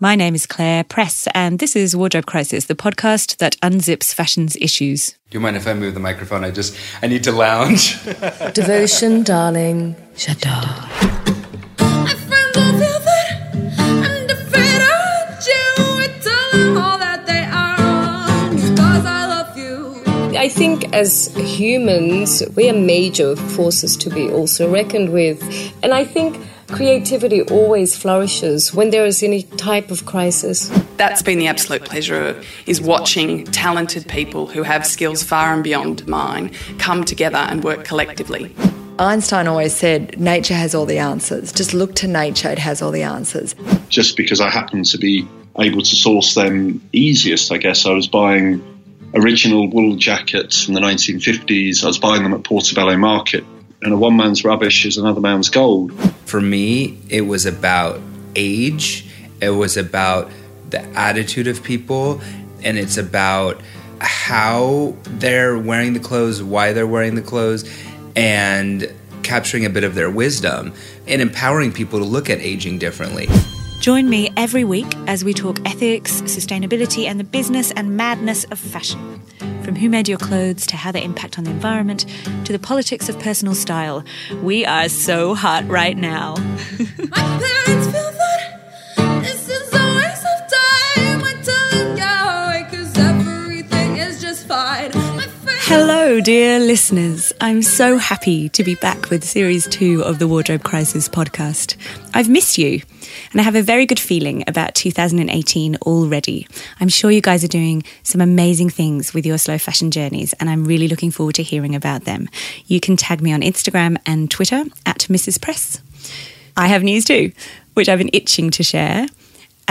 My name is Claire Press, and this is Wardrobe Crisis, the podcast that unzips fashion's issues. Do you mind if I move the microphone? I just, I need to lounge. Devotion, darling. J'adore. My friends all feel that I'm afraid of you. I tell them all that they are wrong because I love you. I think as humans, we are major forces to be also reckoned with. And I think creativity always flourishes when there is any type of crisis. That's been the absolute pleasure is watching talented people who have skills far and beyond mine come together and work collectively. Einstein always said, nature has all the answers. Just look to nature, it has all the answers. just because I happened to be able to source them easiest, I guess. I was buying original wool jackets from the 1950s. I was buying them at Portobello Market. And a one man's rubbish is another man's gold. For me, it was about age, it was about the attitude of people, and it's about how they're wearing the clothes, why they're wearing the clothes, and capturing a bit of their wisdom and empowering people to look at aging differently. Join me every week as we talk ethics, sustainability, and the business and madness of fashion. From who made your clothes to how they impact on the environment to the politics of personal style. We are so hot right now. Hello, dear listeners. I'm so happy to be back with series two of the Wardrobe Crisis podcast. I've missed you, and I have a very good feeling about 2018 already. I'm sure you guys are doing some amazing things with your slow fashion journeys, and I'm really looking forward to hearing about them. You can tag me on Instagram and Twitter at Mrs. Press. I have news too, which I've been itching to share.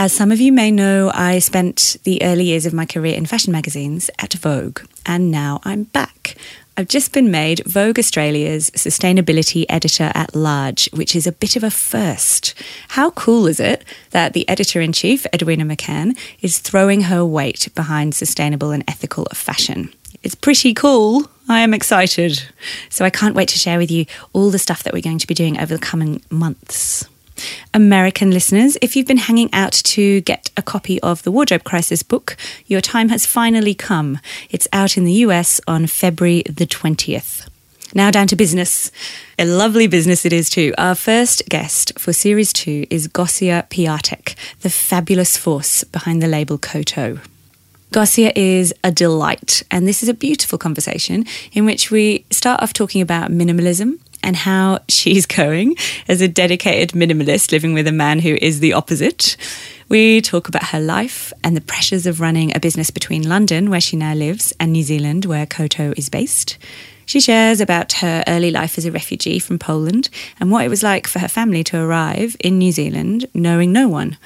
As some of you may know, I spent the early years of my career in fashion magazines at Vogue, and now I'm back. I've just been made Vogue Australia's sustainability editor at large, which is a bit of a first. How cool is it that the editor in chief, Edwina McCann, is throwing her weight behind sustainable and ethical fashion? It's pretty cool. I am excited. So I can't wait to share with you all the stuff that we're going to be doing over the coming months. American listeners, if you've been hanging out to get a copy of the Wardrobe Crisis book, your time has finally come. It's out in the US on February the 20th. Now down to business. A lovely business it is too. Our first guest for series two is Gosia Piatek, the fabulous force behind the label Koto. Gosia is a delight, and this is a beautiful conversation in which we start off talking about minimalism and how she's going as a dedicated minimalist living with a man who is the opposite. We talk about her life and the pressures of running a business between London, where she now lives, and New Zealand, where Koto is based. She shares about her early life as a refugee from Poland and what it was like for her family to arrive in New Zealand knowing no one,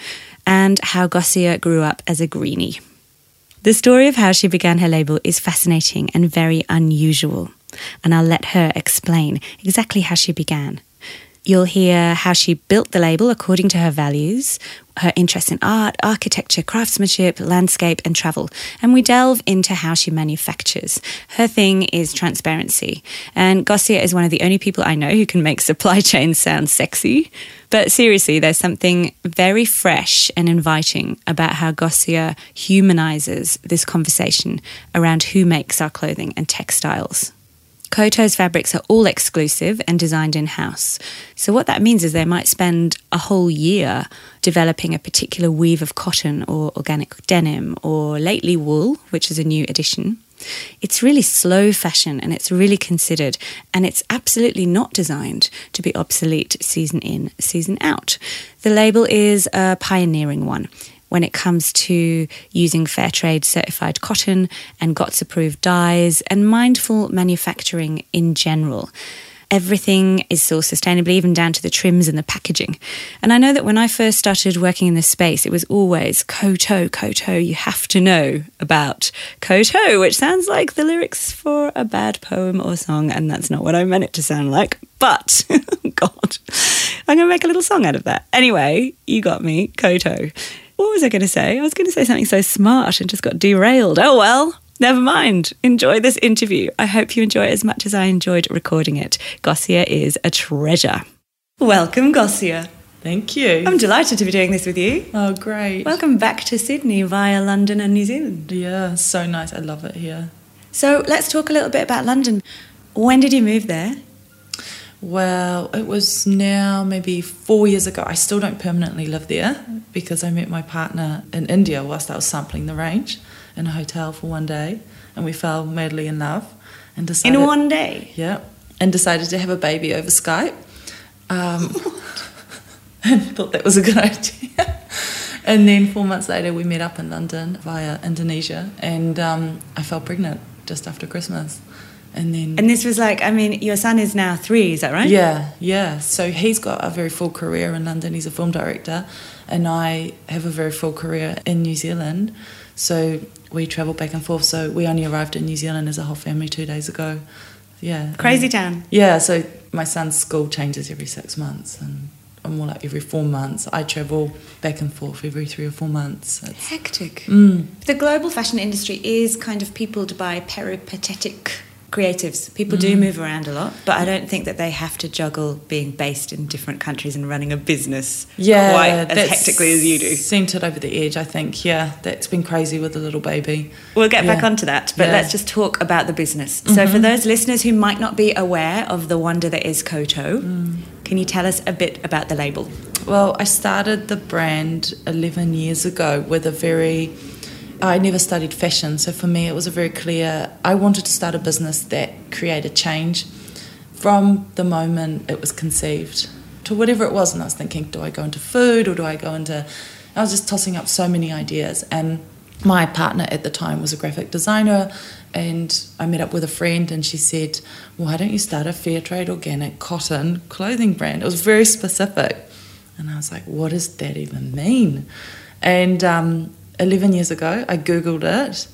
and how Gosia grew up as a greenie. The story of how she began her label is fascinating and very unusual, and I'll let her explain exactly how she began. You'll hear how she built the label according to her values, her interest in art, architecture, craftsmanship, landscape, and travel. And we delve into how she manufactures. Her thing is transparency. And Gosia is one of the only people I know who can make supply chains sound sexy. But seriously, there's something very fresh and inviting about how Gosia humanizes this conversation around who makes our clothing and textiles. Koto's fabrics are all exclusive and designed in house. So, what that means is they might spend a whole year developing a particular weave of cotton or organic denim or lately wool, which is a new addition. It's really slow fashion and it's really considered, and it's absolutely not designed to be obsolete season in, season out. The label is a pioneering one when it comes to using fair trade certified cotton and GOTS approved dyes and mindful manufacturing in general. Everything is sourced sustainably, even down to the trims and the packaging. And I know that when I first started working in this space, it was always Koto, Koto, you have to know about Koto, which sounds like the lyrics for a bad poem or song, and that's not what I meant it to sound like. But, God, I'm going to make a little song out of that. Anyway, you got me, Koto. What was I going to say? I was going to say something so smart and just got derailed. Oh well, never mind. Enjoy this interview. I hope you enjoy it as much as I enjoyed recording it. Gosia is a treasure. Welcome, Gosia. Thank you. I'm delighted to be doing this with you. oh, great. Welcome back to Sydney via London and New Zealand. yeah, so nice. I love it here. So let's talk a little bit about London. When did you move there? Well, it was now maybe four years ago. I still don't permanently live there because I met my partner in India whilst I was sampling the range in a hotel for one day, and we fell madly in love and decided. In one day. Yeah, and decided to have a baby over Skype. Um, and thought that was a good idea. and then four months later, we met up in London via Indonesia, and um, I fell pregnant just after Christmas. And then And this was like, I mean, your son is now three, is that right? yeah, yeah. So he's got a very full career in London. He's a film director, and I have a very full career in New Zealand. So we travel back and forth. So we only arrived in New Zealand as a whole family two days ago. Yeah, Crazy town. Yeah. So my son's school changes every six months, and I'm more like every four months. I travel back and forth every three or four months. It's, Hectic. mm, The global fashion industry is kind of peopled by peripatetic creatives. People do mm. move around a lot, but I don't think that they have to juggle being based in different countries and running a business yeah, quite as hectically as you do. Sent it over the edge, I think. Yeah, that's been crazy with the little baby. We'll get back onto that, but Yeah. let's just talk about the business. So, for mm-hmm. those listeners who might not be aware of the wonder that is Koto, mm. can you tell us a bit about the label? Well, I started the brand 11 years ago with a very. I never studied fashion, so for me it was a very clear. I wanted to start a business that created change from the moment it was conceived to whatever it was. And I was thinking, do I go into food or do I go into. I was just tossing up so many ideas. And my partner at the time was a graphic designer, and I met up with a friend, and she said, Why don't you start a fair trade organic cotton clothing brand? It was very specific. And I was like, What does that even mean? And um, 11 years ago, I Googled it.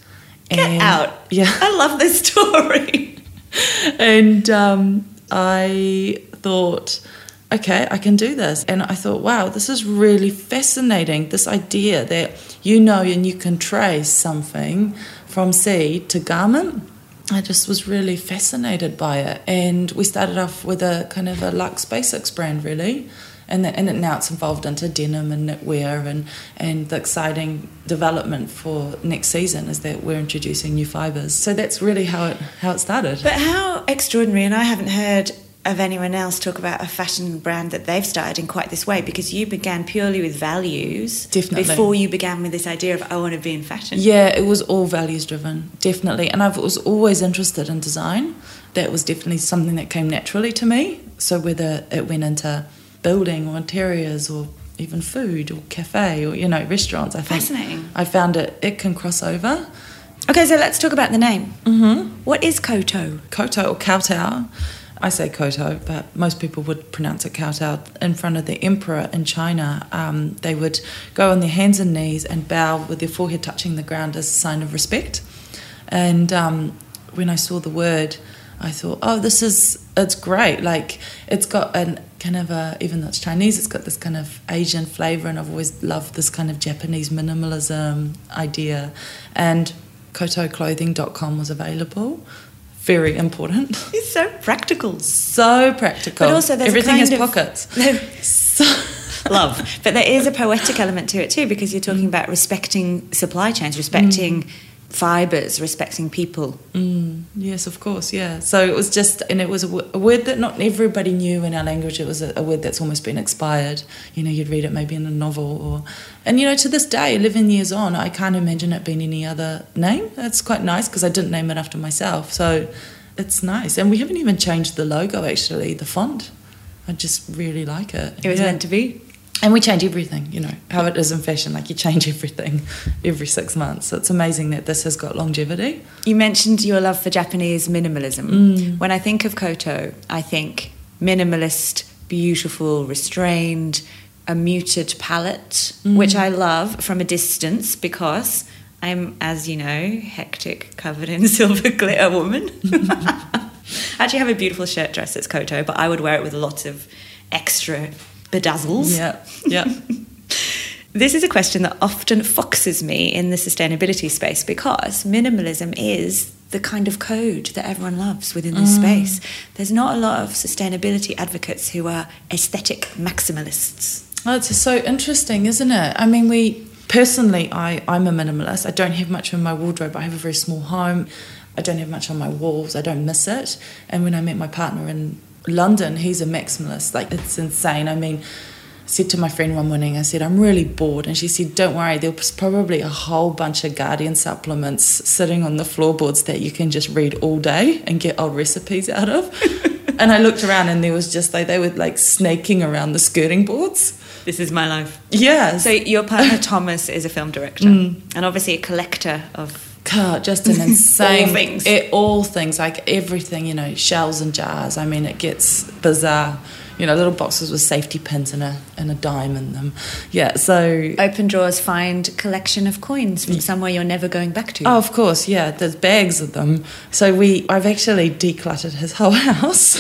Get and- out. Yeah I love this story. and um, I thought, okay, I can do this. And I thought, wow, this is really fascinating. This idea that you know and you can trace something from seed to garment. I just was really fascinated by it. And we started off with a kind of a Lux Basics brand, really. And, that, and it, now it's involved into denim and knitwear and, and the exciting development for next season is that we're introducing new fibres. So that's really how it how it started. But how extraordinary, and I haven't heard of anyone else talk about a fashion brand that they've started in quite this way because you began purely with values Definitely. before you began with this idea of I want to be in fashion. Yeah, it was all values driven, definitely. And I was always interested in design. That was definitely something that came naturally to me. So whether it went into building or interiors or even food or cafe or you know restaurants, I think Fascinating. I found it it can cross over. Okay, so let's talk about the name. Mm-hmm. What is Koto? Koto or kowtow. I say Koto, but most people would pronounce it kowtow. In front of the emperor in China, um, they would go on their hands and knees and bow with their forehead touching the ground as a sign of respect. And um, when I saw the word, I thought, oh, this is it's great. Like it's got an kind of a even though it's Chinese, it's got this kind of Asian flavor, and I've always loved this kind of Japanese minimalism idea. And KotoClothing.com was available. Very important. It's so practical. so practical. But also there's a everything has of- pockets. So, Love. But there is a poetic element to it too because you're talking mm. about respecting supply chains, respecting mm. Fibers, respecting people. Mm, yes, of course, yeah. So it was just, and it was a, a word that not everybody knew in our language. It was a, a word that's almost been expired. You know, you'd read it maybe in a novel, or, and you know, to this day, eleven years on, I can't imagine it being any other name. That's quite nice because I didn't name it after myself. So it's nice, and we haven't even changed the logo actually, the font. I just really like it. It was Yeah. meant to be. And we change everything, you know, how it is in fashion. Like you change everything every six months. So it's amazing that this has got longevity. You mentioned your love for Japanese minimalism. Mm. When I think of Koto, I think minimalist, beautiful, restrained, a muted palette, mm. which I love from a distance because I'm, as you know, hectic, covered in silver glitter woman. I actually have a beautiful shirt dress that's Koto, but I would wear it with lots of extra bedazzles. Yeah, yeah. This is a question that often foxes me in the sustainability space because minimalism is the kind of code that everyone loves within this mm. space. There's not a lot of sustainability advocates who are aesthetic maximalists. Oh, it's so interesting, isn't it? I mean, we personally, I, I'm a minimalist. I don't have much in my wardrobe. I have a very small home. I don't have much on my walls. I don't miss it. And when I met my partner in London, he's a maximalist. Like, it's insane. I mean, I said to my friend one morning, I said, I'm really bored. And she said, Don't worry, there's probably a whole bunch of Guardian supplements sitting on the floorboards that you can just read all day and get old recipes out of. and I looked around and there was just like, they were like snaking around the skirting boards. This is my life. Yeah. So your partner Thomas is a film director mm. and obviously a collector of God, just an insane All things. It, all things, like everything, you know, shells and jars. I mean, it gets bizarre. You know, little boxes with safety pins and a and a dime in them. Yeah. So, open drawers find collection of coins from mm. somewhere you're never going back to. oh, of course, yeah. There's bags of them. So we, I've actually decluttered his whole house.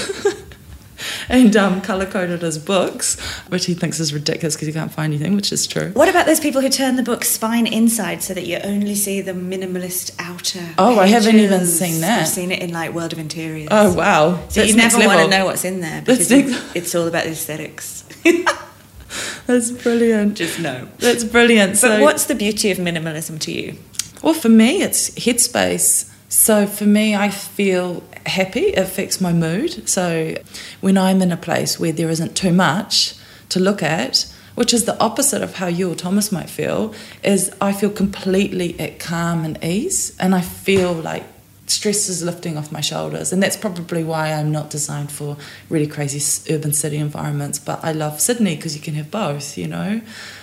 And um, color coded his books, which he thinks is ridiculous because he can't find anything, which is true. What about those people who turn the book spine inside so that you only see the minimalist outer? Oh, I haven't even seen that. I've seen it in like World of Interiors. Oh wow! So That's you never want to know what's in there because next- it's all about the aesthetics. That's brilliant. Just know. That's brilliant. But so, what's the beauty of minimalism to you? Well, for me, it's headspace. So for me, I feel happy. It affects my mood. So when I'm in a place where there isn't too much to look at, which is the opposite of how you or Thomas might feel, is I feel completely at calm and ease, and I feel like stress is lifting off my shoulders. And that's probably why I'm not designed for really crazy urban city environments. But I love Sydney because you can have both, you know.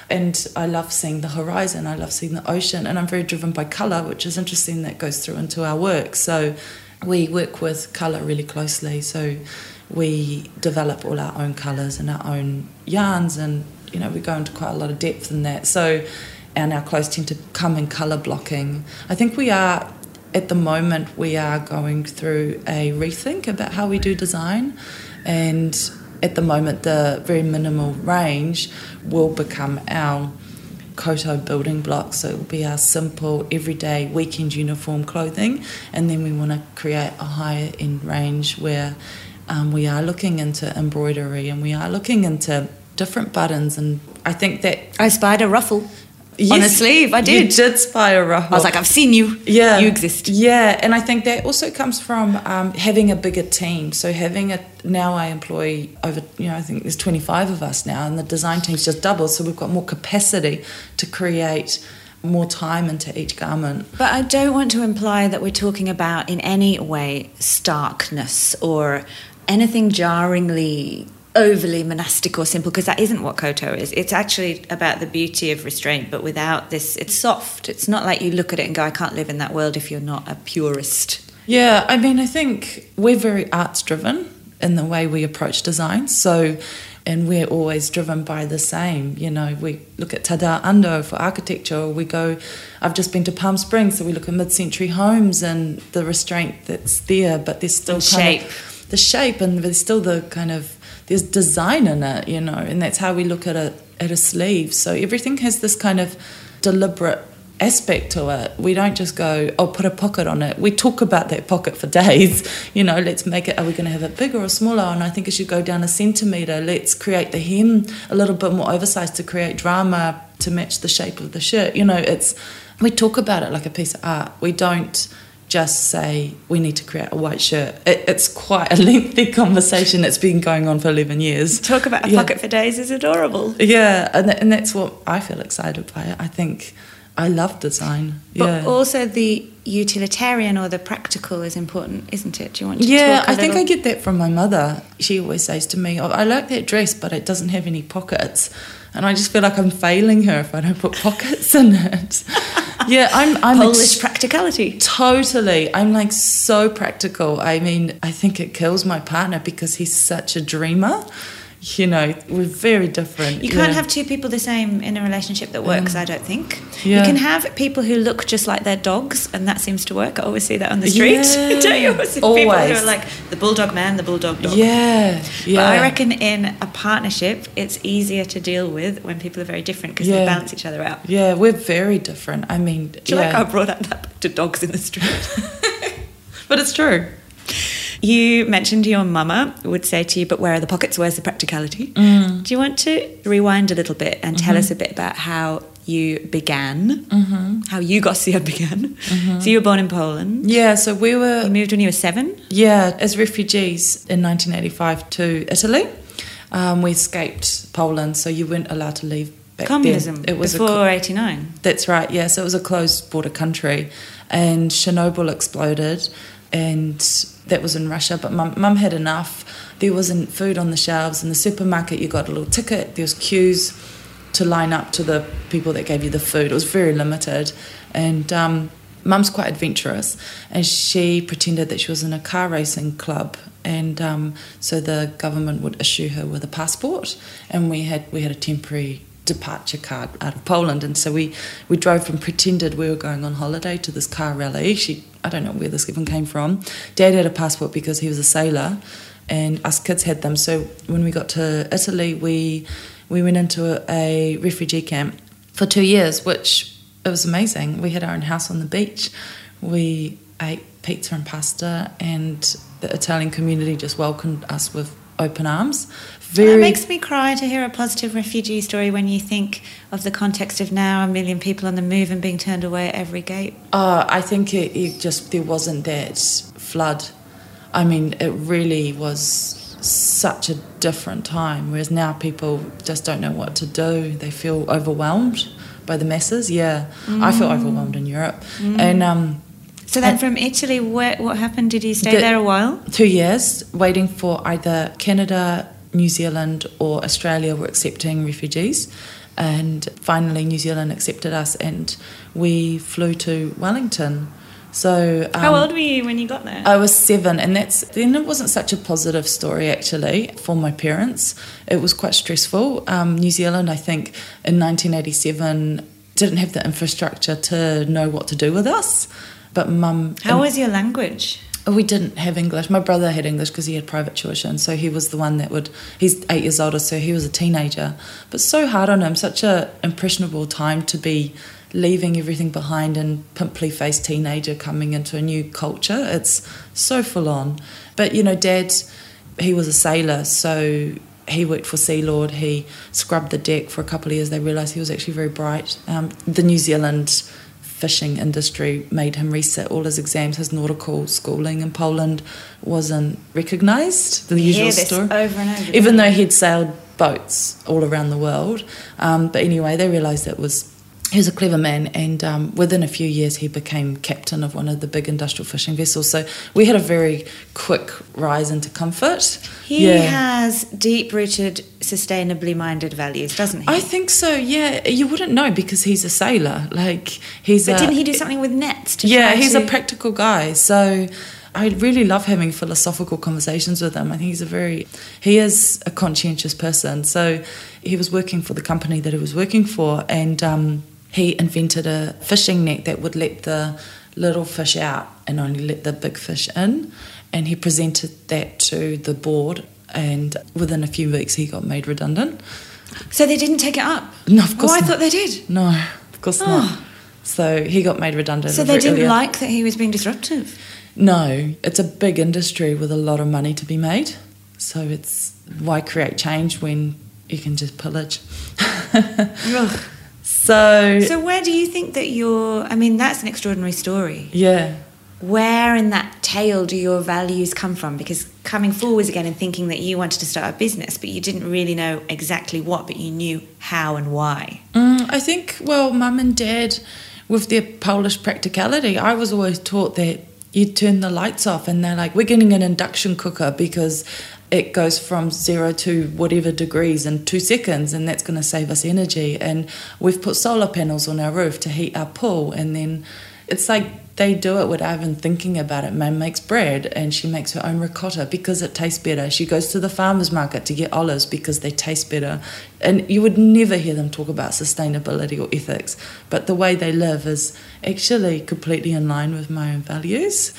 And I love seeing the horizon, I love seeing the ocean, and I'm very driven by colour, which is interesting that goes through into our work. So we work with colour really closely. So we develop all our own colours and our own yarns, and you know, we go into quite a lot of depth in that. So and our clothes tend to come in colour blocking. I think we are at the moment we are going through a rethink about how we do design and at the moment the very minimal range will become our koto building blocks so it will be our simple everyday weekend uniform clothing. And then we want to create a higher end range where um, we are looking into embroidery and we are looking into different buttons. And i think that I spied a ruffle on a Yes, sleeve. I you did. did spy a ruffle I was like, I've seen you. yeah You exist. yeah and i think that also comes from um, having a bigger team so having a now i employ over you know i think there's 25 of us now and the design team's just doubled so we've got more capacity to create more time into each garment But I don't want to imply that we're talking about in any way starkness or anything jarringly overly monastic or simple because that isn't what koto is it's actually about the beauty of restraint but without this it's soft it's not like you look at it and go i can't live in that world if you're not a purist Yeah, I mean, I think we're very arts driven in the way we approach design. So, and we're always driven by the same. You know, we look at Tadao Ando for architecture, or we go, I've just been to Palm Springs, so we look at mid century homes and the restraint that's there, but there's still shape. Of, the shape, and there's still the kind of, there's design in it, you know, and that's how we look at a, at a sleeve. So everything has this kind of deliberate aspect to it. We don't just go, oh, put a pocket on it. We talk about that pocket for days. You know, let's make it, are we going to have it bigger or smaller? And I think it should go down a centimetre. Let's create the hem a little bit more oversized to create drama to match the shape of the shirt. You know, it's, we talk about it like a piece of art. We don't just say we need to create a white shirt. It, it's quite a lengthy conversation that's been going on for 11 years. talk about a Yeah. pocket for days is adorable Yeah, and, th- and that's what I feel excited by. I think I love design. but yeah. also the utilitarian or the practical is important isn't it do you want to yeah, I think I get that from my mother. She always says to me, oh, I like that dress, but it doesn't have any pockets. And I just feel like I'm failing her if I don't put pockets in it. yeah, I'm, I'm Polish ex- practicality Totally. I'm like so practical. I mean, I think it kills my partner because he's such a dreamer. You know, we're very different. You can't yeah. have two people the same in a relationship that works, mm. I don't think. Yeah. You can have people who look just like their dogs, and that seems to work. I always see that on the street. Yeah. don't you always people who are like the bulldog man, the bulldog dog? Yeah, yeah. But I reckon in a partnership, it's easier to deal with when people are very different because they balance each other out. Yeah, we're very different. I mean, Do you like how I brought up that to dogs in the street? but it's true. You mentioned your mama would say to you, but where are the pockets? Where's the practicality? Mm. Do you want to rewind a little bit and tell Mm-hmm. us a bit about how you began, Mm-hmm. how you Gosia began? So you were born in Poland. Yeah, so we were You moved when you were seven. Yeah, as refugees in 1985 to Italy, um, we escaped Poland, so you weren't allowed to leave. Back Communism. Then. It was before co- '89. that's right. Yeah, so it was a closed border country, and Chernobyl exploded, and that was in Russia. But mum, mum had enough. There wasn't food on the shelves in the supermarket. You got a little ticket. There was queues to line up to the people that gave you the food. It was very limited, and um, mum's quite adventurous, and she pretended that she was in a car racing club, and um, so the government would issue her with a passport, and we had we had a temporary departure card out of Poland, and so we we drove and pretended we were going on holiday to this car rally. She I don't know where this even came from. Dad had a passport because he was a sailor, and us kids had them. So when we got to Italy, we we went into a, a refugee camp for two years, which it was amazing. We had our own house on the beach. We ate pizza and pasta, and the Italian community just welcomed us with open arms. It makes me cry to hear a positive refugee story when you think of the context of now a million people on the move and being turned away at every gate. Uh, I think it, it just there wasn't that flood. I mean, it really was such a different time. Whereas now people just don't know what to do. They feel overwhelmed by the masses. Yeah, I feel overwhelmed in Europe, and um, So then, from Italy, where, what happened? Did you stay The- there a while? two years waiting for either Canada, New Zealand, or Australia were accepting refugees. And finally, New Zealand accepted us, and we flew to Wellington. So, um, How old were you when you got there? I was seven, and that's then it wasn't such a positive story actually for my parents. It was quite stressful. Um, New Zealand, I think, in 1987 didn't have the infrastructure to know what to do with us. But mum, How was your language? We didn't have English. My brother had English because he had private tuition, so he was the one that would. He's eight years older, so he was a teenager. But so hard on him, such a impressionable time to be leaving everything behind and pimply faced teenager coming into a new culture. It's so full on. But you know, Dad, he was a sailor, so he worked for Sealord. He scrubbed the deck for a couple of years. They realised he was actually very bright. Um, the New Zealand fishing industry made him reset all his exams. His nautical schooling in Poland wasn't recognised. The usual story. over and over. Even though he'd sailed boats all around the world. Um, but anyway, they realised that was he was a clever man, and um, within a few years, he became captain of one of the big industrial fishing vessels. So we had a very quick rise into comfort. He has deep rooted, sustainably minded values, doesn't he? I think so. Yeah, you wouldn't know because he's a sailor. Like he's. but a, didn't he do something with nets? To Yeah, he's to... a practical guy. So I really love having philosophical conversations with him. I think he's a very, he is a conscientious person. So he was working for the company that he was working for, and um, he invented a fishing net that would let the little fish out and only let the big fish in. And he presented that to the board, and within a few weeks, he got made redundant. So they didn't take it up? No, of course Oh, I thought they did. No, of course not. Oh. So he got made redundant. So they didn't early- like that he was being disruptive. No, it's a big industry with a lot of money to be made. So it's why create change when you can just pillage. So, So where do you think that your? I mean, that's an extraordinary story. yeah, Where in that tale do your values come from? Because coming forwards again and thinking that you wanted to start a business, but you didn't really know exactly what, but you knew how and why. Mm, I think, well, mum and dad, with their Polish practicality, I was always taught that you turn the lights off and they're like, we're getting an induction cooker because it goes from zero to whatever degrees in two seconds and that's going to save us energy. And we've put solar panels on our roof to heat our pool. And then it's like they do it without even thinking about it. Mum makes bread and she makes her own ricotta because it tastes better. She goes to the farmer's market to get olives because they taste better. And you would never hear them talk about sustainability or ethics, but the way they live is actually completely in line with my own values.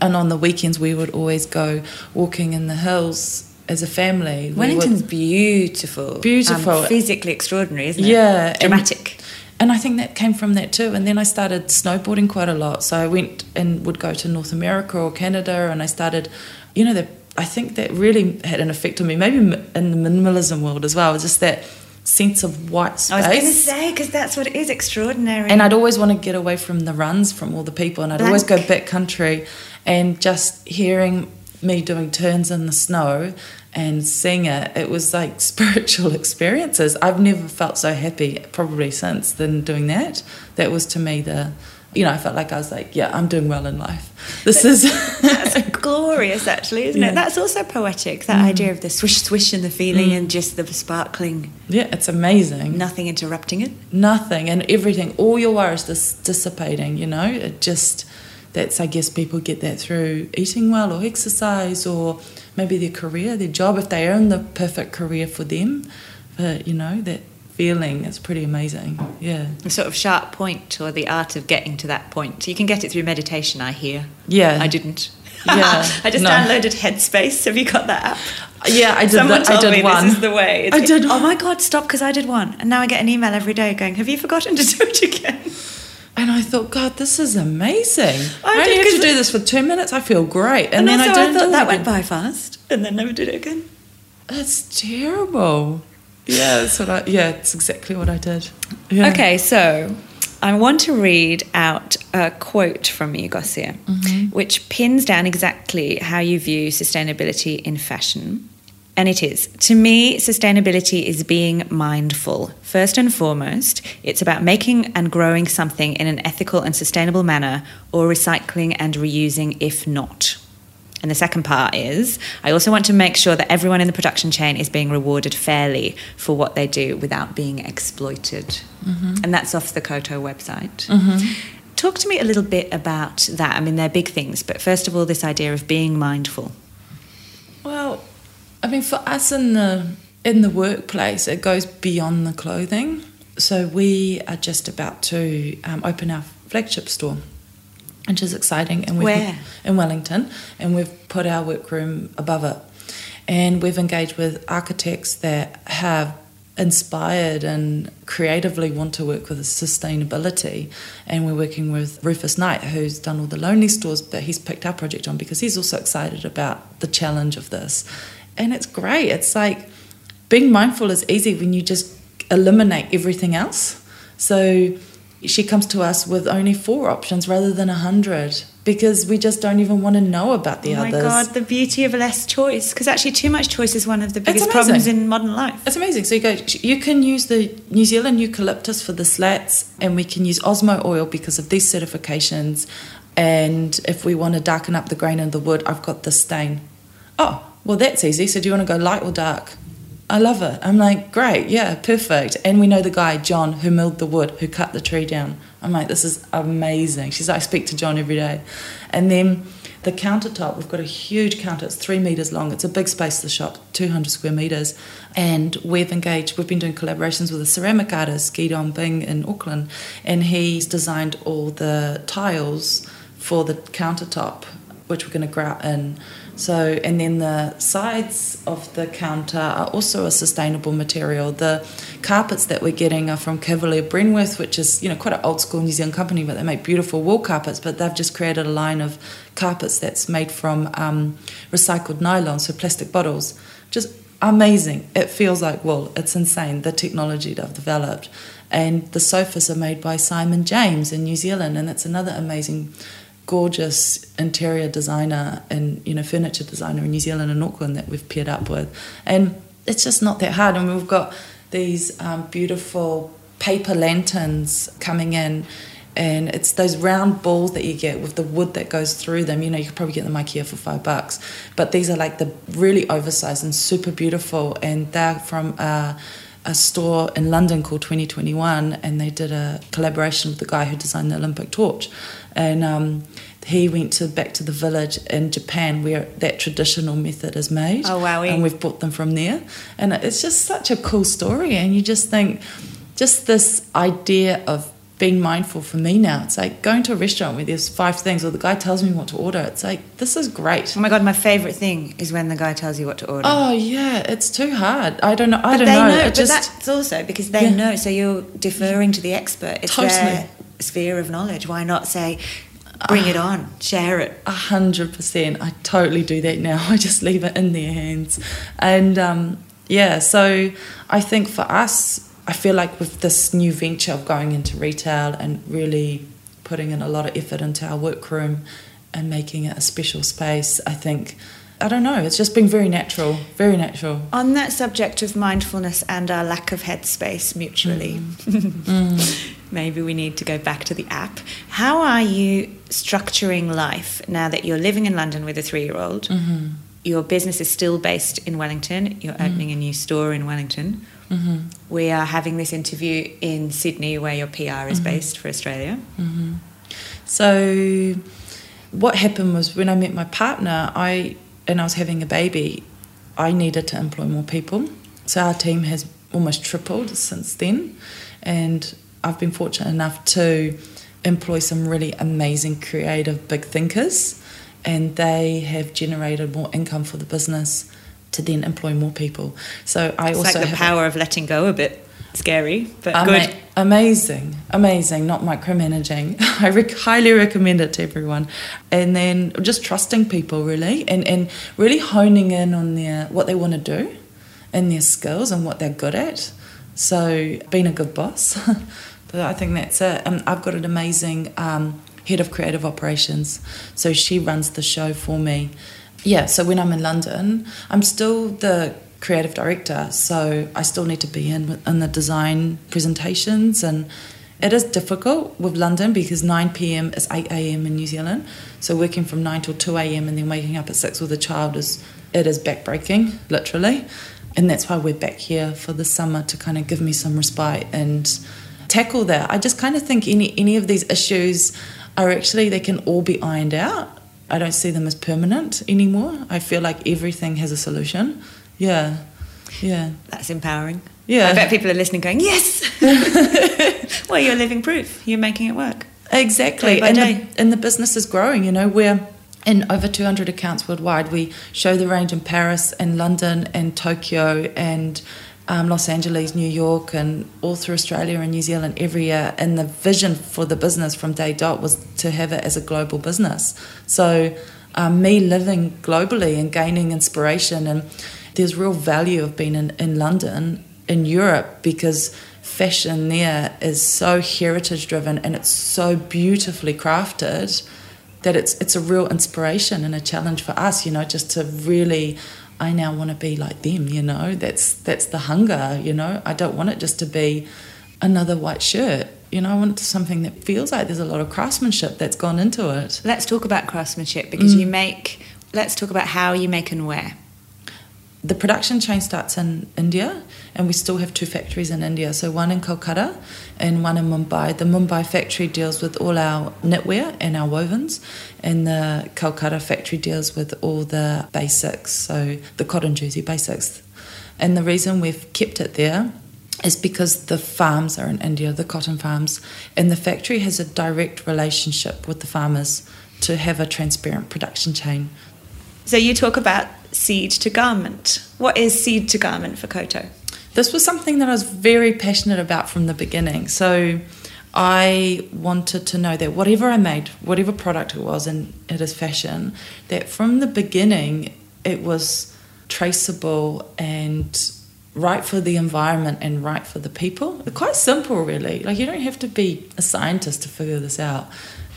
And on the weekends, we would always go walking in the hills as a family. We would- Wellington's beautiful, Beautiful. um, physically extraordinary, isn't it? Yeah, dramatic. And I think that came from that too. And then I started snowboarding quite a lot. So I went and would go to North America or Canada, and I started, you know, that I think that really had an effect on me. Maybe in the minimalism world as well. Just that sense of white space. I was going to say because that's what it is extraordinary. And I'd always want to get away from the runs from all the people, and I'd always go back country, and just hearing me doing turns in the snow and seeing it, it was like spiritual experiences. I've never felt so happy, probably since, than doing that. That was to me the, you know, I felt like I was like, yeah, I'm doing well in life. This is that's glorious, actually, isn't Yeah. it? That's also poetic. That mm. idea of the swish swish and the feeling, mm. and just the sparkling, yeah, it's amazing. nothing interrupting it. nothing and everything all your worries just dissipating you know it just that's i guess people get that through eating well or exercise or maybe their career their job if they are in the perfect career for them but you know that feeling is pretty amazing yeah The sort of sharp point, or the art of getting to that point. You can get it through meditation. I hear. yeah I didn't. Yeah, I just no. downloaded Headspace. Have you got that app? yeah i did Someone that- i did me one this is the way. It's- I did Oh my god, stop! Because I did one, and now I get an email every day going, "Have you forgotten to do it again?" And i thought god this is amazing. I i, did, only 'cause to do this for two minutes. I feel great. And, And, then i I, didn't thought that went by fast, and then never did it again. that's terrible. Yeah that's i yeah it's exactly what i did. Yeah. Okay, so I want to read out a quote from you, Gosia, mm-hmm. which pins down exactly how you view sustainability in fashion. And it is To me, sustainability is being mindful. First and foremost, it's about making and growing something in an ethical and sustainable manner, or recycling and reusing if not. And the second part is I also want to make sure that everyone in the production chain is being rewarded fairly for what they do without being exploited. Mm-hmm. And that's off the Koto website. Mm-hmm. Talk to me a little bit about that. I mean, they're big things, but first of all, this idea of being mindful. Well, I mean, for us in the in the workplace, it goes beyond the clothing. So we are just about to um, open our flagship store, which is exciting. And we're Where? in Wellington, and we've put our workroom above it, and we've engaged with architects that have inspired and creatively want to work with sustainability. And we're working with Rufus Knight, who's done all the lonely stores, but he's picked our project on because he's also excited about the challenge of this. And it's great. It's like being mindful is easy when you just eliminate everything else. So she comes to us with only four options rather than a hundred because we just don't even want to know about the others. oh my. God, the beauty of less choice. Because actually, too much choice is one of the biggest problems in modern life. It's amazing. So you go, you can use the New Zealand eucalyptus for the slats, and we can use Osmo oil because of these certifications. And if we want to darken up the grain of the wood, I've got this stain. Oh, well, that's easy. So do you want to go light or dark? I love it. I'm like, great, yeah, perfect. And we know the guy, John, who milled the wood, who cut the tree down. I'm like, this is amazing. She's like, I speak to John every day. And then the countertop, we've got a huge counter. It's three metres long. It's a big space, the shop, 200 square metres. And we've engaged, we've been doing collaborations with a ceramic artist, Gidon Bing in Auckland. And he's designed all the tiles for the countertop, which we're going to grout in. So, and then the sides of the counter are also a sustainable material. The carpets that we're getting are from Cavalier Bremworth, which is, you know, quite an old school New Zealand company, but they make beautiful wall carpets. But they've just created a line of carpets that's made from um, recycled nylon, so plastic bottles. Just amazing. It feels like wool. It's insane, the technology they've developed. And the sofas are made by Simon James in New Zealand, and it's another amazing gorgeous interior designer and you know furniture designer in New Zealand and Auckland that we've paired up with, and it's just not that hard. And we've got these um, beautiful paper lanterns coming in. And it's those round balls that you get with the wood that goes through them. You know, you could probably get them IKEA for five bucks. But these are like the really oversized and super beautiful. And they're from a, a store in London called 2021. And they did a collaboration with the guy who designed the Olympic torch and um, he went to back to the village in Japan where that traditional method is made. Oh, wowee. And we've brought them from there, and it's just such a cool story. And you just think, just this idea of being mindful for me now. It's like going to a restaurant where there's five things, or the guy tells me what to order. It's like this is great. Oh my god, my favourite thing is when the guy tells you what to order. Oh yeah, it's too hard. I don't know. I but don't they know. know. But just that's also because they Yeah. know. So you're deferring to the expert. It's Totally. their sphere of knowledge. Why not say, bring it on, share it? A hundred percent. I totally do that now. I just leave it in their hands, and um, yeah. So I think for us, I feel like with this new venture of going into retail and really putting in a lot of effort into our workroom and making it a special space, I think. I don't know. It's just been very natural, very natural. On that subject of mindfulness and our lack of headspace mutually, maybe we need to go back to the app. How are you structuring life now that you're living in London with a three year old? Mm-hmm. Your business is still based in Wellington, you're mm-hmm. opening a new store in Wellington. Mm-hmm. We are having this interview in Sydney, where your PR is based for Australia. So, what happened was when I met my partner, I and I was having a baby, I needed to employ more people. So our team has almost tripled since then, and I've been fortunate enough to employ some really amazing, creative, big thinkers, and they have generated more income for the business to then employ more people. So I It's also like the power of letting go a bit scary, but Ama- good. Amazing, amazing, not micromanaging. I rec- highly recommend it to everyone. And then just trusting people really and, and really honing in on their what they want to do and their skills and what they're good at. So being a good boss. but I think that's it. Um, I've got an amazing um, head of creative operations. So she runs the show for me. Yeah, so when I'm in London, I'm still the creative director, so I still need to be in in the design presentations, and it is difficult with London because 9 p.m. is 8 a.m. in New Zealand. So working from 9 till 2 a.m. and then waking up at 6 with a child is it is backbreaking, literally, and that's why we're back here for the summer to kind of give me some respite and tackle that. I just kind of think any any of these issues are actually they can all be ironed out. I don't see them as permanent anymore. I feel like everything has a solution. Yeah. Yeah. That's empowering. Yeah. I bet people are listening going, yes! well, you're living proof. You're making it work. Exactly. Day by and, day. The, and the business is growing, you know, we're in over 200 accounts worldwide. We show the range in Paris and London and Tokyo and um, Los Angeles, New York, and all through Australia and New Zealand every year. And the vision for the business from day dot was to have it as a global business. So, um, me living globally and gaining inspiration, and there's real value of being in, in London, in Europe, because fashion there is so heritage driven and it's so beautifully crafted that it's it's a real inspiration and a challenge for us, you know, just to really I now want to be like them, you know. That's that's the hunger, you know. I don't want it just to be another white shirt. You know, I want something that feels like there's a lot of craftsmanship that's gone into it. Let's talk about craftsmanship because Mm. you make, let's talk about how you make and wear. The production chain starts in India, and we still have two factories in India. So one in Kolkata and one in Mumbai. The Mumbai factory deals with all our knitwear and our wovens, and the Kolkata factory deals with all the basics, so the cotton jersey basics. And the reason we've kept it there is because the farms are in India, the cotton farms, and the factory has a direct relationship with the farmers to have a transparent production chain. So you talk about seed to garment. What is seed to garment for Koto? This was something that I was very passionate about from the beginning. So I wanted to know that whatever I made, whatever product it was, and it is fashion, that from the beginning it was traceable and right for the environment and right for the people. Quite simple, really. Like you don't have to be a scientist to figure this out.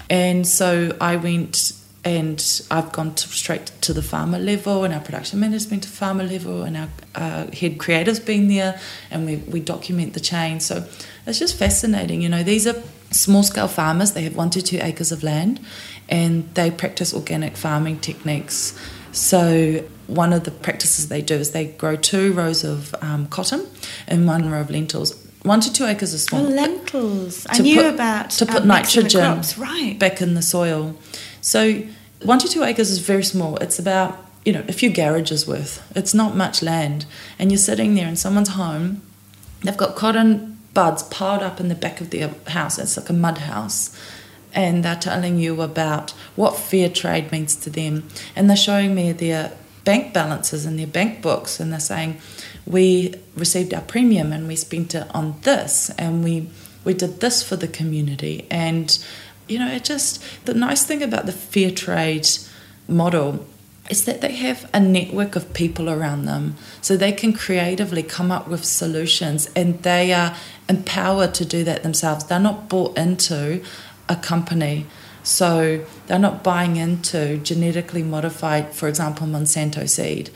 And so I went and I've gone to, straight to the farmer level, and our production manager's been to farmer level, and our uh, head creative's been there, and we, we document the chain. So it's just fascinating. You know, these are small scale farmers, they have one to two acres of land, and they practice organic farming techniques. So one of the practices they do is they grow two rows of um, cotton and one row of lentils. One to two acres Oh, small. lentils. I knew put- about to put um, nitrogen crops. Right. back in the soil. So one to two acres is very small. It's about you know a few garages worth. It's not much land, and you're sitting there in someone's home. They've got cotton buds piled up in the back of their house. It's like a mud house. And they're telling you about what fair trade means to them. And they're showing me their bank balances and their bank books. And they're saying, we received our premium and we spent it on this. And we, we did this for the community. And, you know, it just, the nice thing about the fair trade model is that they have a network of people around them. So they can creatively come up with solutions and they are empowered to do that themselves. They're not bought into a company. So they're not buying into genetically modified for example monsanto seed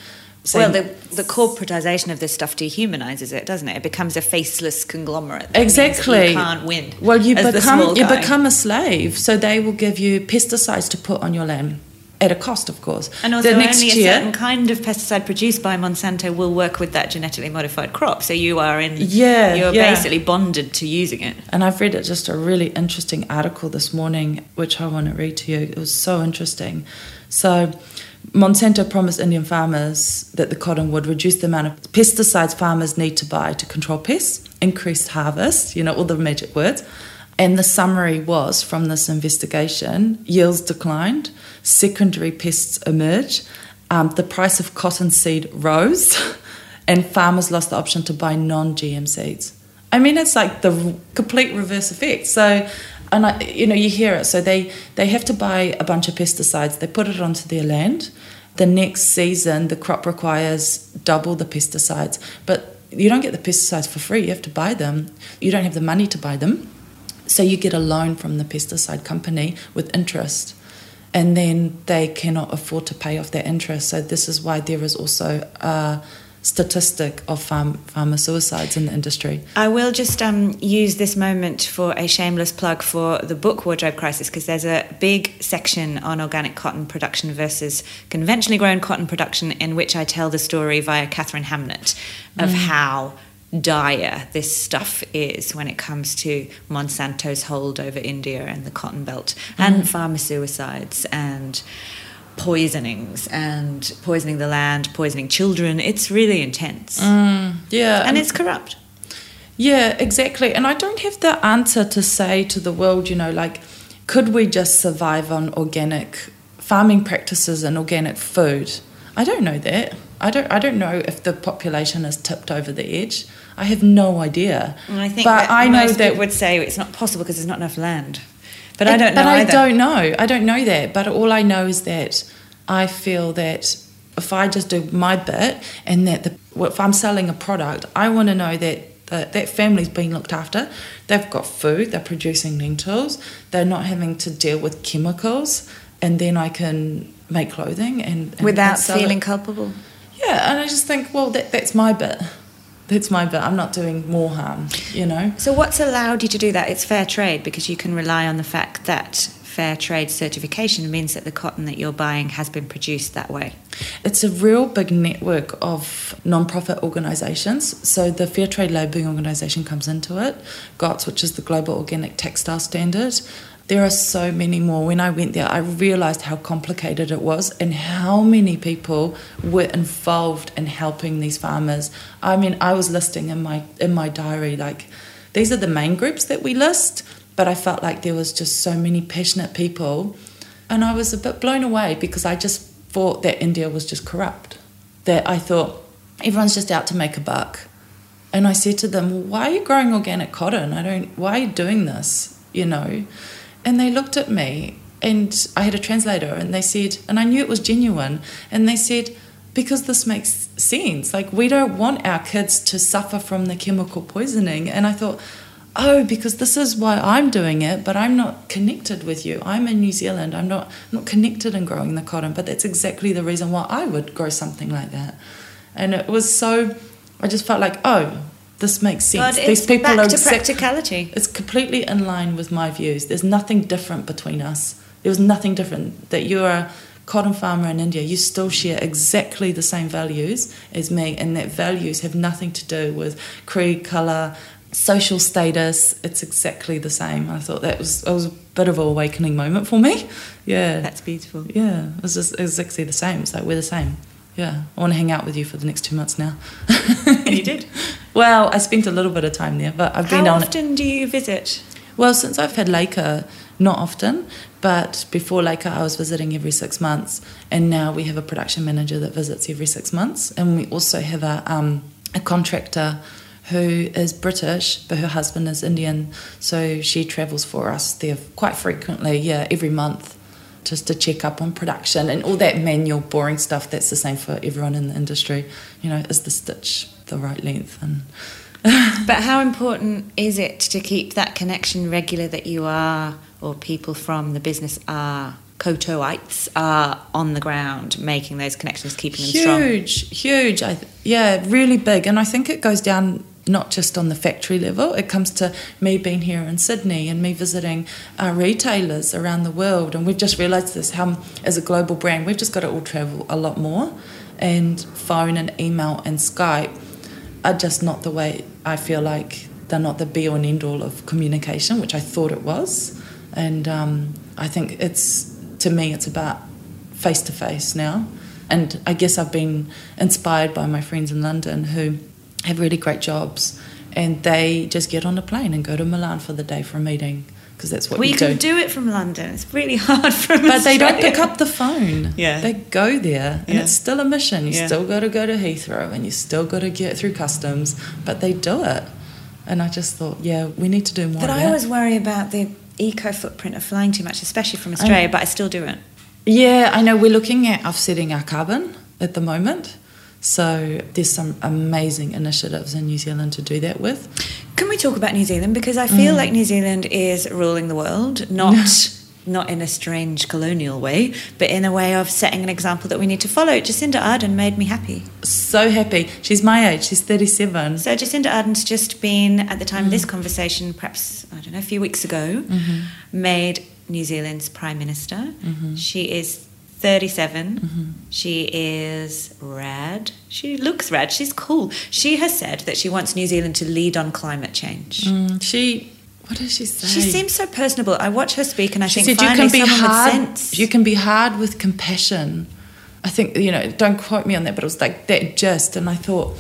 well, the, the corporatization of this stuff dehumanizes it, doesn't it? It becomes a faceless conglomerate. That Exactly. You can't win. Well, you become you guy. become a slave. So they will give you pesticides to put on your land at a cost, of course. And also, the next only a year, certain kind of pesticide produced by Monsanto will work with that genetically modified crop. So you are in. Yeah, You're yeah. basically bonded to using it. And I've read just a really interesting article this morning, which I want to read to you. It was so interesting. So, Monsanto promised Indian farmers that the cotton would reduce the amount of pesticides farmers need to buy to control pests, increase harvest, you know, all the magic words. And the summary was from this investigation yields declined, secondary pests emerged, um, the price of cotton seed rose, and farmers lost the option to buy non GM seeds. I mean, it's like the complete reverse effect. So, and I, you know, you hear it. So they they have to buy a bunch of pesticides. They put it onto their land. The next season, the crop requires double the pesticides, but you don't get the pesticides for free. You have to buy them. You don't have the money to buy them, so you get a loan from the pesticide company with interest. And then they cannot afford to pay off their interest. So this is why there is also a statistic of farm, farmer suicides in the industry. I will just um, use this moment for a shameless plug for the book Wardrobe Crisis because there's a big section on organic cotton production versus conventionally grown cotton production in which I tell the story via Katharine Hamnett of how dire this stuff is when it comes to Monsanto's hold over India and the cotton belt and farmer suicides and poisonings and poisoning the land, poisoning children. It's really intense. Mm, yeah, And it's corrupt. Yeah, exactly. And I don't have the answer to say to the world, you know, like, could we just survive on organic farming practices and organic food? I don't know that. I don't. I don't know if the population is tipped over the edge. I have no idea. And I think but that I know that would say it's not possible because there's not enough land. But I don't know But I either. don't know. I don't know that. But all I know is that I feel that if I just do my bit and that the, if I'm selling a product, I want to know that that, that family's being looked after. They've got food. They're producing lentils. They're not having to deal with chemicals. And then I can make clothing and, and Without and feeling it. culpable. Yeah, and I just think, well, that that's my bit. That's my bit. I'm not doing more harm. You know. So what's allowed you to do that? It's fair trade because you can rely on the fact that fair trade certification means that the cotton that you're buying has been produced that way. It's a real big network of non-profit organisations. So the Fair Trade Labelling Organisation comes into it, GOTS, which is the Global Organic Textile Standard. There are so many more. When I went there, I realised how complicated it was and how many people were involved in helping these farmers. I mean, I was listing in my in my diary like these are the main groups that we list, but I felt like there was just so many passionate people and I was a bit blown away because I just thought that India was just corrupt. That I thought everyone's just out to make a buck. And I said to them, "Why are you growing organic cotton? I don't. Why are you doing this? You know?" And they looked at me, and I had a translator, and they said, and I knew it was genuine, and they said, "Because this makes sense. Like we don't want our kids to suffer from the chemical poisoning." And I thought, oh, because this is why I'm doing it, but I'm not connected with you. I'm in New Zealand. I'm not not connected in growing the cotton, but that's exactly the reason why I would grow something like that. And it was so, I just felt like, oh, this makes sense. But These it's people back are to exact- practicality. It's completely in line with my views. There's nothing different between us. There was nothing different. That you're a cotton farmer in India, you still share exactly the same values as me, and that values have nothing to do with creed, colour, social status. It's exactly the same. I thought that was it was a bit of an awakening moment for me. Yeah, That's beautiful. yeah, it was just exactly the same. It's like we're the same. Yeah, I want to hang out with you for the next two months now. And you did. well, I spent a little bit of time there, but I've How been on. How often do you visit? Well, since I've had Laker, not often, but before Laker, I was visiting every six months, and now we have a production manager that visits every six months, and we also have a um, a contractor who is British, but her husband is Indian, so she travels for us there quite frequently. Yeah, every month. Just to check up on production and all that manual, boring stuff that's the same for everyone in the industry. You know, is the stitch the right length? And But how important is it to keep that connection regular that you are, or people from the business are, Kowtowites are on the ground making those connections, keeping them strong? huge, huge. Th- yeah, really big. And I think it goes down not just on the factory level. It comes to me being here in Sydney and me visiting uh, retailers around the world. And we've just realised this: how as a global brand, we've just got to all travel a lot more. And phone and email and Skype are just not the way I feel like they're not the be all and end all of communication, which I thought it was. And um, I think it's to me, it's about face to face now. And I guess I've been inspired by my friends in London who have really great jobs and they just get on a plane and go to Milan for the day for a meeting because that's what Well, you, you do. can do it from London. It's really hard from but they don't pick up the phone. Yeah. They go there and Yeah. it's still a mission. You Yeah. still got to go to Heathrow and you still got to get through customs, but they do it. And I just thought, yeah, we need to do more But I always worry about the eco footprint of flying too much, especially from Australia, but I still do it. Yeah, I know we're looking at offsetting our carbon at the moment. So there's some amazing initiatives in New Zealand to do that with. Can we talk about New Zealand? Because I feel Mm. like New Zealand is ruling the world, not not in a strange colonial way, but in a way of setting an example that we need to follow. Jacinda Ardern made me happy. So happy. She's my age. She's 37. So Jacinda Ardern's just been at the time of this Mm. conversation, perhaps I don't know, a few weeks ago, Mm-hmm. made New Zealand's prime minister. Mm-hmm. She is 37. She is rad. She looks rad. She's cool. She has said that she wants New Zealand to lead on climate change. Mm, she, what does she say? She seems so personable. I watch her speak and I She think said you finally can be someone hard. with sense. You can be hard with compassion. I think you know. Don't quote me on that, but it was like that gist, and I thought,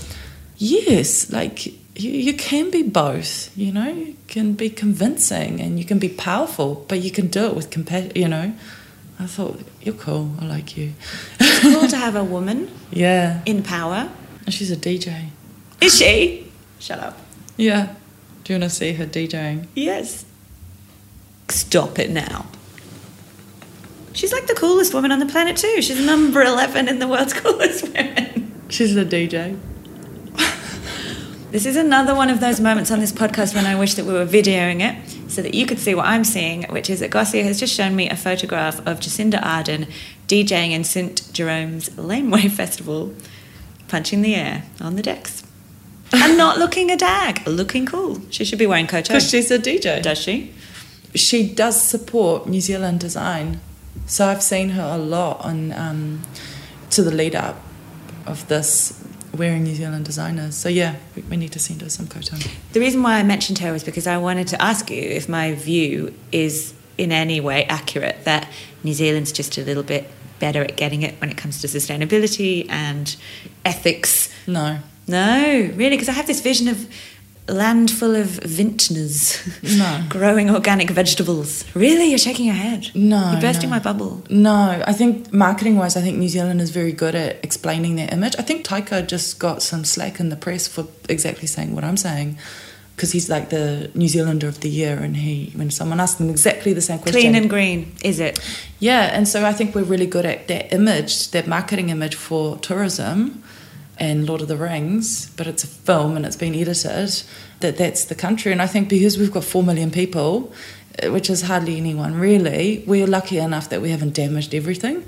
yes, like you, you can be both. You know, you can be convincing and you can be powerful, but you can do it with compassion. You know, I thought you're cool. I like you. It's cool to have a woman yeah, in power. and she's a DJ. Is she? Shut up. Yeah. Do you want to see her DJing? Yes. Stop it now. She's like the coolest woman on the planet too. She's number 11 in the world's coolest women. She's a DJ. This is another one of those moments on this podcast when I wish that we were videoing it so that you could see what I'm seeing, which is that Gosia has just shown me a photograph of Jacinda Ardern DJing in St. Jerome's Laneway Festival, punching the air on the decks. And not looking a dag, looking cool. She should be wearing coat Because she's a DJ. Does she? she does support New Zealand design. So I've seen her a lot on um, to the lead up of this wearing New Zealand designers. So yeah, we, we need to send her some Kowtow. The reason why I mentioned her was because I wanted to ask you if my view is in any way accurate that New Zealand's just a little bit better at getting it when it comes to sustainability and ethics. No, No, really, because I have this vision of land full of vintners No. growing organic vegetables. Really, you're shaking your head. No, you're bursting no. my bubble. no. I think marketing wise, I think New Zealand is very good at explaining their image. I think Taika just got some slack in the press for exactly saying what I'm saying. Because he's like the New Zealander of the year, and he, when someone asked him exactly the same question, Clean and green, is it? Yeah, and so I think we're really good at that image, that marketing image for tourism and Lord of the Rings, but it's a film and it's been edited, that that's the country. And I think because we've got 4 million people, uh, which is hardly anyone really, we're lucky enough that we haven't damaged everything.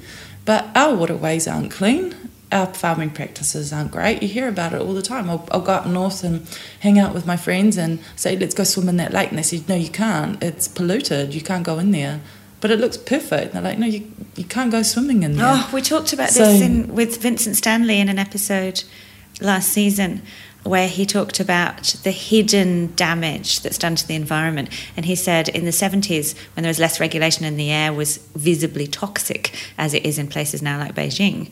But our waterways aren't clean. Our farming practices aren't great. You hear about it all the time. I'll, I'll go up north and hang out with my friends and say, let's go swim in that lake. And they say, no, you can't. It's polluted. You can't go in there. But it looks perfect. They're like, no, you, you can't go swimming in there. Oh, we talked about So- this in, with Vincent Stanley in an episode last season where he talked about the hidden damage that's done to the environment. And he said in the 70s, when there was less regulation and the air was visibly toxic, as it is in places now like Beijing,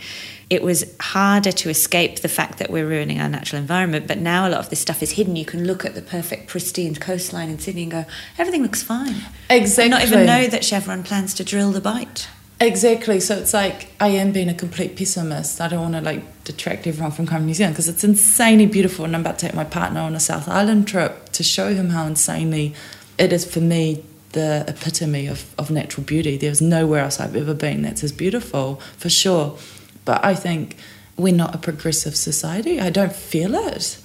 it was harder to escape the fact that we're ruining our natural environment. But now a lot of this stuff is hidden. You can look at the perfect, pristine coastline in Sydney and go, everything looks fine. Exactly. And not even know that Chevron plans to drill the Bight. Exactly. So it's like I am being a complete pessimist. I don't want to like detract everyone from coming to New Zealand because it's insanely beautiful, and I'm about to take my partner on a South Island trip to show him how insanely it is for me the epitome of, of natural beauty. There's nowhere else I've ever been that's as beautiful, for sure. But I think we're not a progressive society. I don't feel it.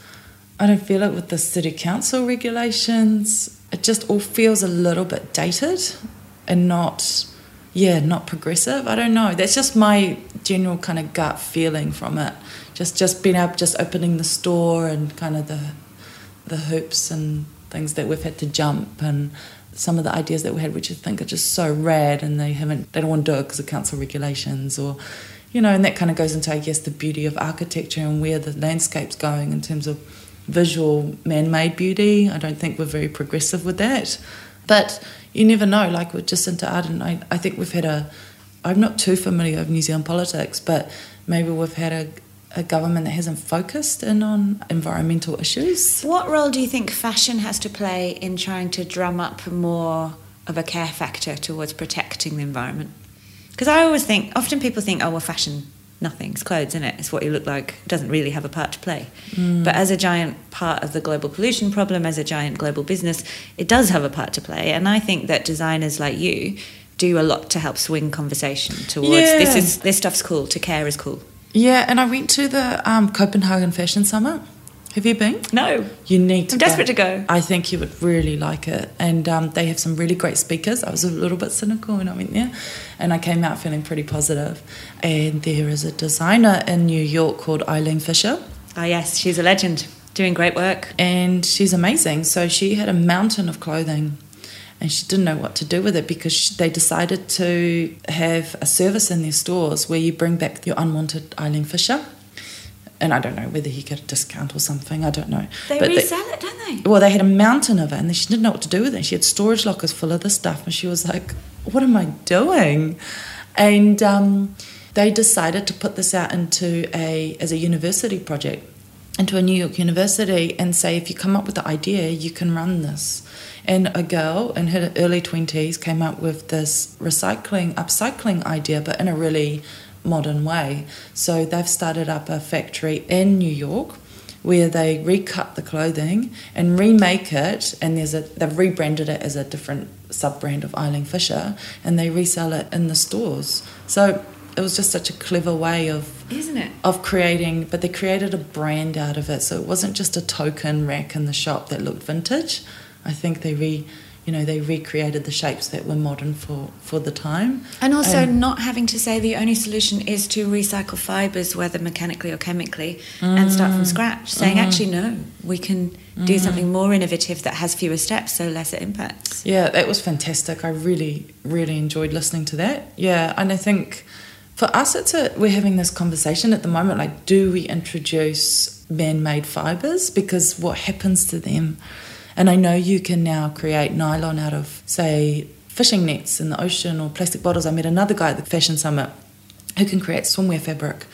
I don't feel it with the city council regulations. It just all feels a little bit dated and not yeah, not progressive. I don't know. That's just my general kind of gut feeling from it. Just just being up, just opening the store and kind of the the hoops and things that we've had to jump and some of the ideas that we had, which I think are just so rad, and they haven't they don't want to do it because of council regulations or. You know, and that kind of goes into, I guess, the beauty of architecture and where the landscape's going in terms of visual man-made beauty. I don't think we're very progressive with that, but you never know. Like with Jacinda Ardern, I, I think we've had a. I'm not too familiar with New Zealand politics, but maybe we've had a, a government that hasn't focused in on environmental issues. What role do you think fashion has to play in trying to drum up more of a care factor towards protecting the environment? Because I always think, often people think, oh, well, fashion, nothing. It's clothes, isn't it? It's what you look like. It doesn't really have a part to play. But as a giant part of the global pollution problem, as a giant global business, it does have a part to play. And I think that designers like you do a lot to help swing conversation towards Yeah. this is this stuff's cool, to care is cool. Yeah, and I went to the um, Copenhagen Fashion Summit. Have you been? No. You need to. I'm desperate to go. I think you would really like it, and um, they have some really great speakers. I was a little bit cynical when I went there, and I came out feeling pretty positive. And there is a designer in New York called Eileen Fisher, Oh, yes, she's a legend, doing great work. and she's amazing. So she had a mountain of clothing, and she didn't know what to do with it because they decided to have a service in their stores where you bring back your unwanted Eileen Fisher. And I don't know whether he get a discount or something. I don't know. They But resell it, don't they? well, they had a mountain of it, and she didn't know what to do with it. She had storage lockers full of this stuff, and she was like, "What am I doing?" And um, they decided to put this out into a as a university project, into a New York university, and say, if you come up with the idea, you can run this. And a girl in her early twenties came up with this recycling, upcycling idea, but in a really modern way. So they've started up a factory in New York where they recut the clothing and remake it and there's a they've rebranded it as a different sub brand of Eileen Fisher and they resell it in the stores. So it was just such a clever way of Isn't it? of creating but they created a brand out of it. So it wasn't just a token rack in the shop that looked vintage. I think they re you know, they recreated the shapes that were modern for, for the time. And also Um, not having to say the only solution is to recycle fibres, whether mechanically or chemically, and start from mm. scratch. Saying, mm. actually, no, we can do mm. something more innovative that has fewer steps, so lesser impacts. Yeah, that was fantastic. I really, really enjoyed listening to that. Yeah, and I think for us, it's a we're having this conversation at the moment. Like, do we introduce man-made fibers? Because what happens to them? And I know you can now create nylon out of, say, fishing nets in the ocean or plastic bottles. I met another guy at the Fashion Summit who can create swimwear fabric.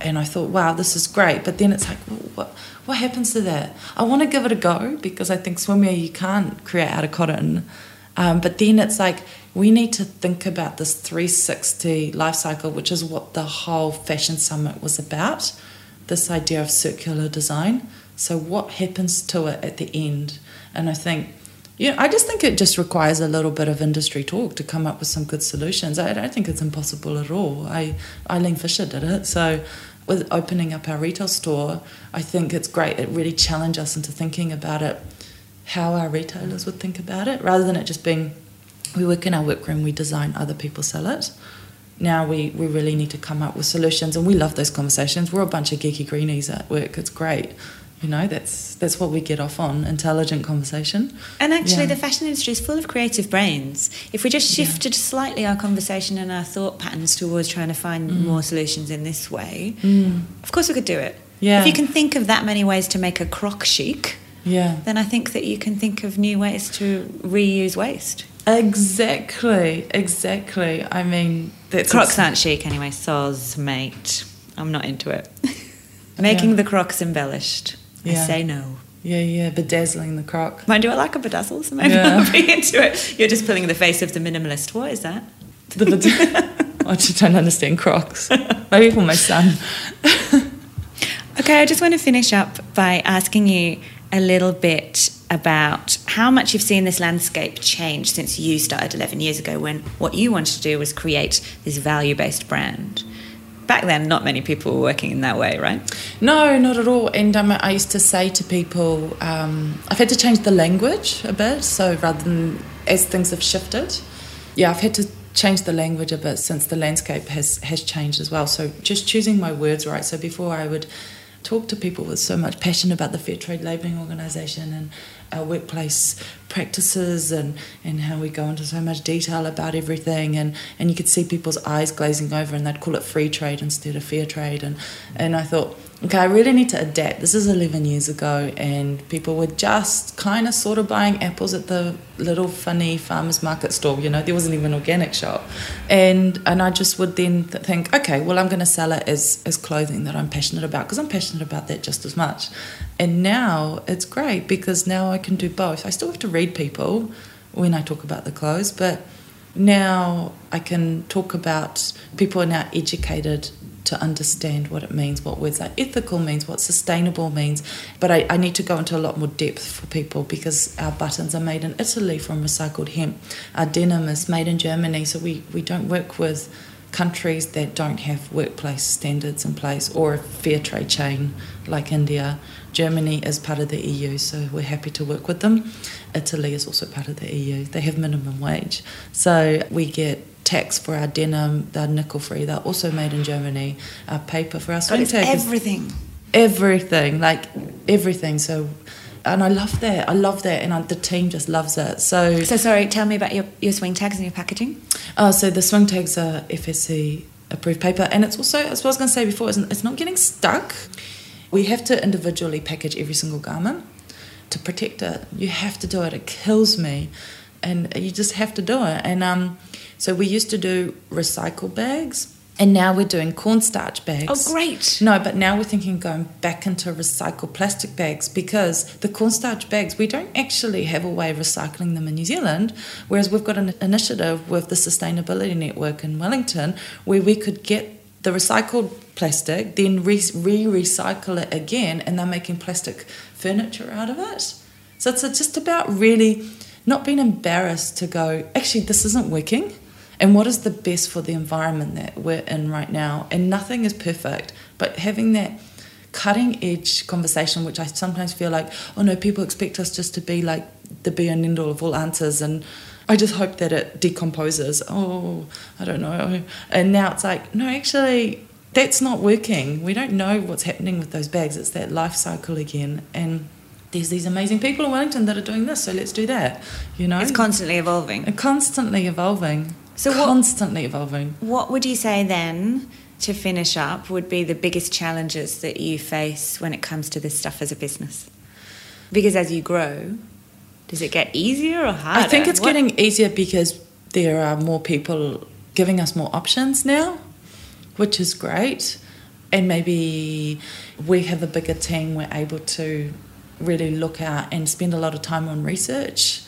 And I thought, wow, this is great. But then it's like, well, what, what happens to that? I want to give it a go because I think swimwear you can't create out of cotton. Um, but then it's like, we need to think about this 360 life cycle, which is what the whole Fashion Summit was about this idea of circular design. So, what happens to it at the end? And I think, yeah, I just think it just requires a little bit of industry talk to come up with some good solutions. I don't think it's impossible at all. I Eileen Fisher did it. So, with opening up our retail store, I think it's great. It really challenged us into thinking about it, how our retailers would think about it, rather than it just being we work in our workroom, we design, other people sell it. Now we, we really need to come up with solutions, and we love those conversations. We're a bunch of geeky greenies at work. It's great. You know, that's that's what we get off on intelligent conversation. And actually, Yeah. the fashion industry is full of creative brains. If we just shifted slightly our conversation and our thought patterns towards trying to find Mm. more solutions in this way, of course we could do it. Yeah. If you can think of that many ways to make a croc chic, Yeah. then I think that you can think of new ways to reuse waste. Exactly, exactly. I mean, that's Crocs aren't chic anyway, soz, mate. I'm not into it. Making Yeah. the crocs embellished. I say no. Yeah, yeah, bedazzling the croc. Mind, do I like a bedazzle? So maybe Yeah. I'll be into it. You're just pulling the face of the minimalist. What is that? The bed- I just don't understand crocs. Maybe for my son. Okay, I just want to finish up by asking you a little bit about how much you've seen this landscape change since you started 11 years ago when what you wanted to do was create this value based brand. Back then, not many people were working in that way, right? No, not at all. And um, I used to say to people, um, I've had to change the language a bit. So rather than as things have shifted, yeah, I've had to change the language a bit since the landscape has has changed as well. So just choosing my words right. So before I would talk to people with so much passion about the Fair Trade Labelling Organisation and our workplace practices and, and how we go into so much detail about everything. And, and you could see people's eyes glazing over and they'd call it free trade instead of fair trade. And, and I thought okay I really need to adapt. This is 11 years ago and people were just kind of sort of buying apples at the little funny farmers market stall you know there wasn't even an organic shop. And and I just would then th- think okay well I'm going to sell it as, as clothing that I'm passionate about because I'm passionate about that just as much and now it's great because now I can do both I still have to read people when I talk about the clothes but now I can talk about people are now educated to understand what it means, what words like ethical means, what sustainable means. But I, I need to go into a lot more depth for people because our buttons are made in Italy from recycled hemp. Our denim is made in Germany, so we, we don't work with countries that don't have workplace standards in place or a fair trade chain like India. Germany is part of the EU, so we're happy to work with them. Italy is also part of the EU. They have minimum wage. So we get tax for our denim, they're nickel free, they're also made in Germany. Our paper for our swing it's everything. everything, like everything. So, and I love that. I love that, and I, the team just loves it. So, So, sorry, tell me about your, your swing tags and your packaging. uh, so the swing tags are FSC approved paper, and it's also, as I was going to say before, it's, it's not getting stuck. We have to individually package every single garment to protect it. You have to do it. It kills me, and you just have to do it. And um, so we used to do recycle bags, and now we're doing cornstarch bags. Oh, great. No, but now we're thinking going back into recycled plastic bags because the cornstarch bags, we don't actually have a way of recycling them in New Zealand. Whereas we've got an initiative with the Sustainability Network in Wellington where we could get the recycled plastic, then re recycle it again, and they're making plastic furniture out of it. So it's just about really not being embarrassed to go, actually, this isn't working and what is the best for the environment that we're in right now? And nothing is perfect but having that cutting edge conversation which i sometimes feel like oh no people expect us just to be like the be and end all of all answers and i just hope that it decomposes. Oh i don't know. And now it's like no actually that's not working we don't know what's happening with those bags it's that life cycle again and there's these amazing people in Wellington that are doing this, so let's do that. You know, It's constantly evolving. and constantly evolving. So what- constantly evolving. What would you say then, to finish up, would be the biggest challenges that you face when it comes to this stuff as a business? Because as you grow, does it get easier or harder? I think it's What- getting easier because there are more people giving us more options now, which is great. And maybe we have a bigger team, we're able to really look out and spend a lot of time on research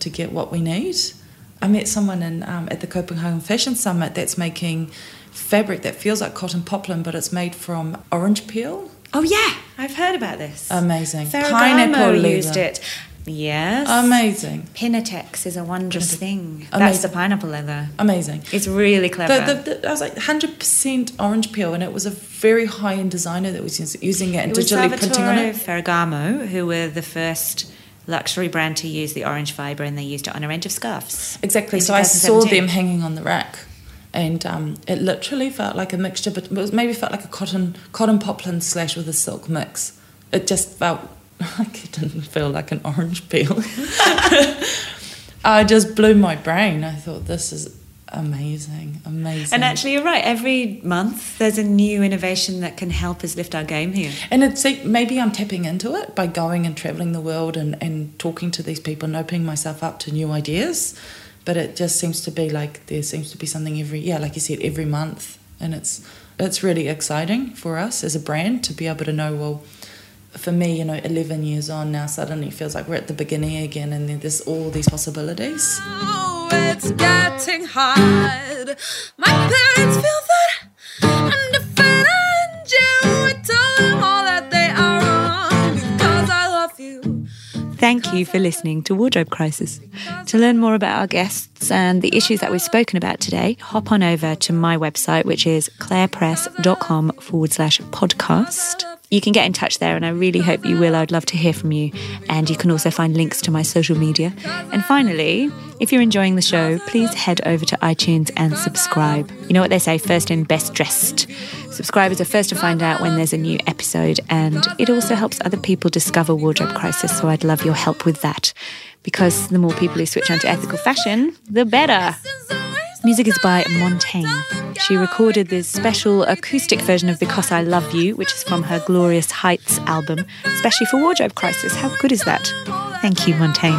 to get what we need. I met someone in, um, at the Copenhagen Fashion Summit that's making fabric that feels like cotton poplin, but it's made from orange peel. Oh yeah, I've heard about this. Amazing. Ferragamo Pineapple used leather. it. Yes. Amazing. Pinatex is a wondrous thing. That's Amazing. the pineapple leather. Amazing. It's really clever. The, the, the, I was like 100% orange peel, and it was a very high end designer that was using it and it was digitally printing on it. Ferragamo, who were the first luxury brand to use the orange fibre, and they used it on a range of scarves. Exactly. So I saw them hanging on the rack, and um, it literally felt like a mixture, but it was maybe felt like a cotton cotton poplin slash with a silk mix. It just felt like it didn't feel like an orange peel. I just blew my brain. I thought this is amazing, amazing. And actually, you're right. Every month, there's a new innovation that can help us lift our game here. And it's like maybe I'm tapping into it by going and traveling the world and, and talking to these people and opening myself up to new ideas. But it just seems to be like there seems to be something every yeah, like you said, every month, and it's it's really exciting for us as a brand to be able to know well. For me, you know, 11 years on now, suddenly feels like we're at the beginning again, and there's all these possibilities. Oh, it's getting hard. My parents feel that I'm different. You I tell them all that they are wrong because I love you. Thank you for listening to Wardrobe Crisis. To learn more about our guests and the issues that we've spoken about today, hop on over to my website, which is clarepress.com forward slash podcast. You can get in touch there, and I really hope you will. I'd love to hear from you. And you can also find links to my social media. And finally, if you're enjoying the show, please head over to iTunes and subscribe. You know what they say first in, best dressed. Subscribers are first to find out when there's a new episode, and it also helps other people discover Wardrobe Crisis. So I'd love your help with that because the more people who switch on to ethical fashion, the better. Music is by Montaigne. She recorded this special acoustic version of Because I Love You, which is from her Glorious Heights album, especially for Wardrobe Crisis. How good is that? Thank you, Montaigne.